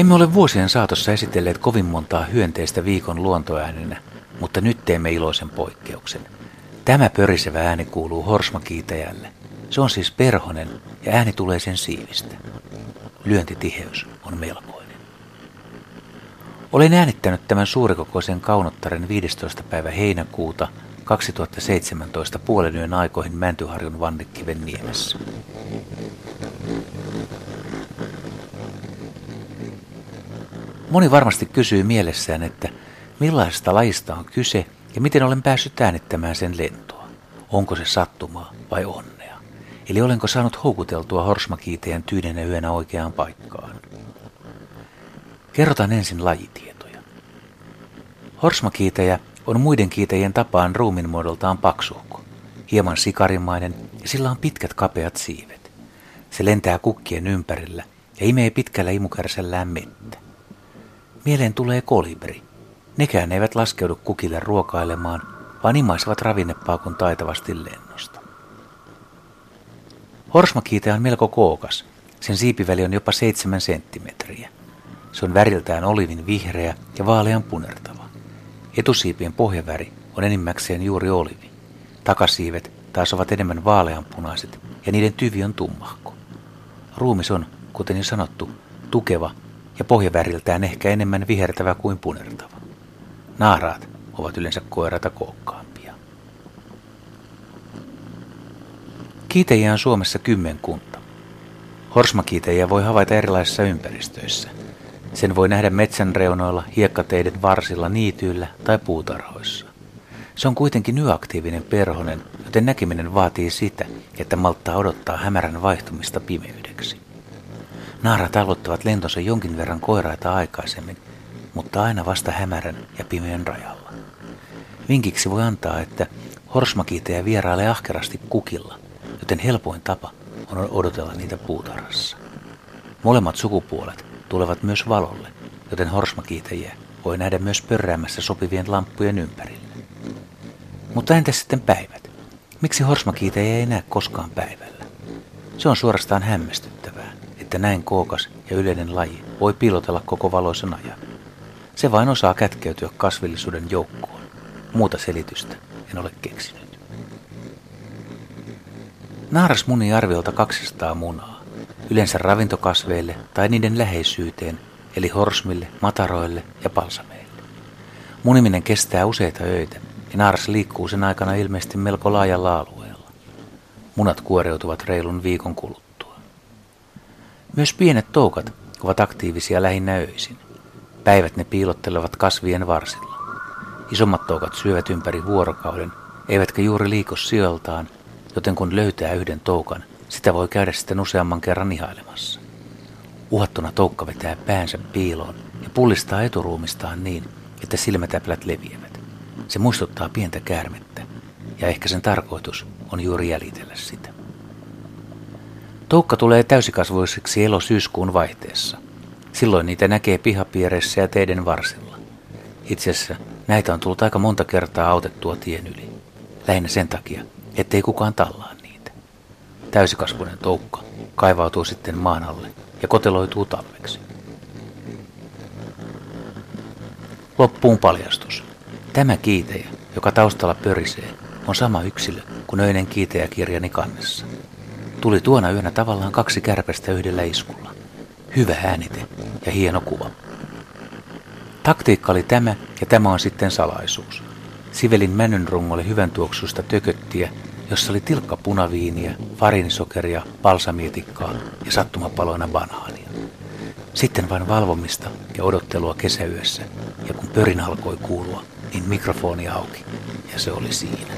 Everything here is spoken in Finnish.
Emme ole vuosien saatossa esitelleet kovin montaa hyönteistä viikon luontoääninä, mutta nyt teemme iloisen poikkeuksen. Tämä pörisevä ääni kuuluu horsmakiitäjälle. Se on siis perhonen ja ääni tulee sen siivistä. Lyöntitiheys on melkoinen. Olen äänittänyt tämän suurikokoisen kaunottaren 15. päivä heinäkuuta 2017 puolen yön aikoihin Mäntyharjun Vannikkiven niemessä. Moni varmasti kysyy mielessään, että millaisesta lajista on kyse ja miten olen päässyt äänittämään sen lentoa. Onko se sattumaa vai onnea? Eli olenko saanut houkuteltua horsmakiiteen tyynenä yönä oikeaan paikkaan? Kerrotaan ensin lajitietoja. Horsmakiitejä on muiden kiitäjien tapaan ruumin muodoltaan paksuhko, hieman sikarimainen ja sillä on pitkät kapeat siivet. Se lentää kukkien ympärillä ja imee pitkällä imukärsällään mettä. Mieleen tulee kolibri. Nekään eivät laskeudu kukille ruokailemaan, vaan imaisevat ravinnepaakun taitavasti lennosta. Horsmakiite on melko kookas. Sen siipiväli on jopa 7 senttimetriä. Se on väriltään olivin vihreä ja vaalean punertava. Etusiipien pohjaväri on enimmäkseen juuri olivi. Takasiivet taas ovat enemmän vaaleanpunaiset ja niiden tyvi on tummahko. Ruumis on, kuten jo sanottu, tukeva ja pohjaväriltään ehkä enemmän vihertävä kuin punertava. Naaraat ovat yleensä koirata kookkaampia. Kiitejä on Suomessa kymmenkunta. Horsmakiitejä voi havaita erilaisissa ympäristöissä. Sen voi nähdä metsän reunoilla, hiekkateiden varsilla, niityillä tai puutarhoissa. Se on kuitenkin yöaktiivinen perhonen, joten näkeminen vaatii sitä, että malttaa odottaa hämärän vaihtumista pimeydeksi. Naarat aloittavat lentonsa jonkin verran koiraita aikaisemmin, mutta aina vasta hämärän ja pimeän rajalla. Vinkiksi voi antaa, että horsmakiitejä vierailee ahkerasti kukilla, joten helpoin tapa on odotella niitä puutarhassa. Molemmat sukupuolet tulevat myös valolle, joten horsmakiitejä voi nähdä myös pörräämässä sopivien lamppujen ympärillä. Mutta entäs sitten päivät? Miksi horsmakiitejä ei näe koskaan päivällä? Se on suorastaan hämmästyttävää, että näin kookas ja yleinen laji voi piilotella koko valoisen ajan. Se vain osaa kätkeytyä kasvillisuuden joukkoon. Muuta selitystä en ole keksinyt. Naaras muni arviolta 200 munaa, yleensä ravintokasveille tai niiden läheisyyteen, eli horsmille, mataroille ja palsameille. Muniminen kestää useita öitä, ja naaras liikkuu sen aikana ilmeisesti melko laajalla alueella. Munat kuoreutuvat reilun viikon kuluttua. Myös pienet toukat ovat aktiivisia lähinnä öisin. Päivät ne piilottelevat kasvien varsilla. Isommat toukat syövät ympäri vuorokauden, eivätkä juuri liiku sijoiltaan, joten kun löytää yhden toukan, sitä voi käydä sitten useamman kerran ihailemassa. Uhattuna toukka vetää päänsä piiloon ja pullistaa eturuumistaan niin, että silmätäplät leviävät. Se muistuttaa pientä käärmettä, ja ehkä sen tarkoitus on juuri jäljitellä sitä. Toukka tulee täysikasvuisiksi elo-syyskuun vaihteessa. Silloin niitä näkee pihapiereissä ja teiden varsilla. Itse asiassa näitä on tullut aika monta kertaa autettua tien yli. Lähinnä sen takia, ettei kukaan tallaa niitä. Täysikasvuinen toukka kaivautuu sitten maan alle ja koteloituu talveksi. Loppuun paljastus. Tämä kiitejä, joka taustalla pörisee, on sama yksilö kuin öinen kiitejäkirjani kannessa. Tuli tuona yönä tavallaan kaksi kärpästä yhdellä iskulla. Hyvä äänite ja hieno kuva. Taktiikka oli tämä ja tämä on sitten salaisuus. Sivelin männynrungolle hyvän tuoksuista tököttiä, jossa oli tilkka punaviiniä, farinisokeria, balsamietikkaa ja sattumapaloina banaania. Sitten vain valvomista ja odottelua kesäyössä, ja kun pörin alkoi kuulua, niin mikrofoni auki, ja se oli siinä.